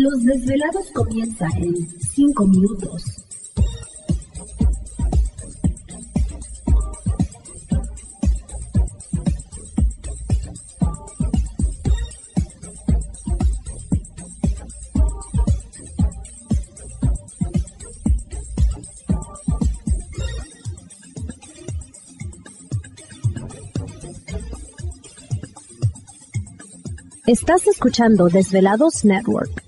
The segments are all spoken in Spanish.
Los desvelados comienza en 5 minutos. Estás escuchando Desvelados Network.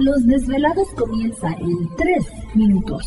Los desvelados comienza en 3 minutos.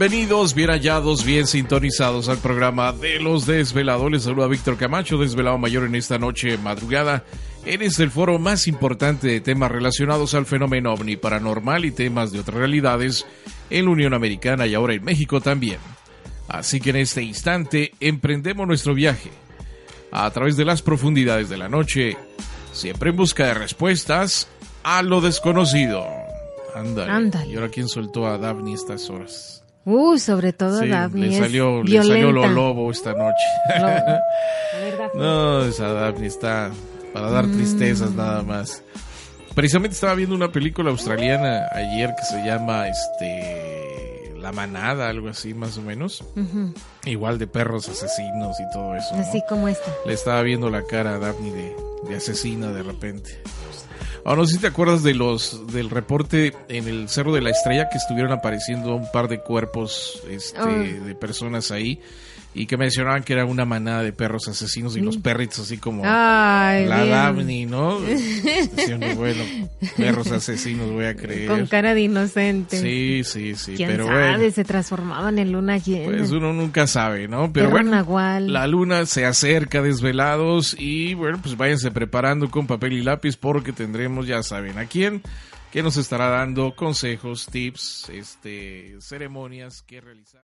Bienvenidos, bien hallados, bien sintonizados al programa de los desvelados. Les saluda Víctor Camacho, desvelado mayor en esta noche madrugada. En este el foro más importante de temas relacionados al fenómeno ovni paranormal y temas de otras realidades en la Unión Americana y ahora en México también. Así que en este instante emprendemos nuestro viaje a través de las profundidades de la noche, siempre en busca de respuestas a lo desconocido. Ándale. ¿Y ahora quién soltó a Daphne estas horas? Uh, sobre todo Daphne. Le salió, le salió lo lobo esta noche. no, esa Daphne está para dar mm. tristezas nada más. Precisamente estaba viendo una película australiana ayer que se llama este La Manada, algo así más o menos. Igual de perros asesinos y todo eso. Así como esta. Le estaba viendo la cara a Daphne de, de asesina de repente. Ahora no sé si te acuerdas de los del reporte en el Cerro de la Estrella que estuvieron apareciendo un par de cuerpos este, de personas ahí y que mencionaban que era una manada de perros asesinos y los mm. perritos así como la Daphne, ¿no? Diciendo, bueno, perros asesinos voy a creer. Con cara de inocente. Sí, sí, sí. ¿Quién pero sabe? Bueno, se transformaban en luna llena. Pues uno nunca sabe, ¿no? Pero bueno, la luna se acerca desvelados y bueno, pues váyanse preparando con papel y lápiz porque tendremos, ya saben, a quién que nos estará dando consejos, tips, este, ceremonias que realizar.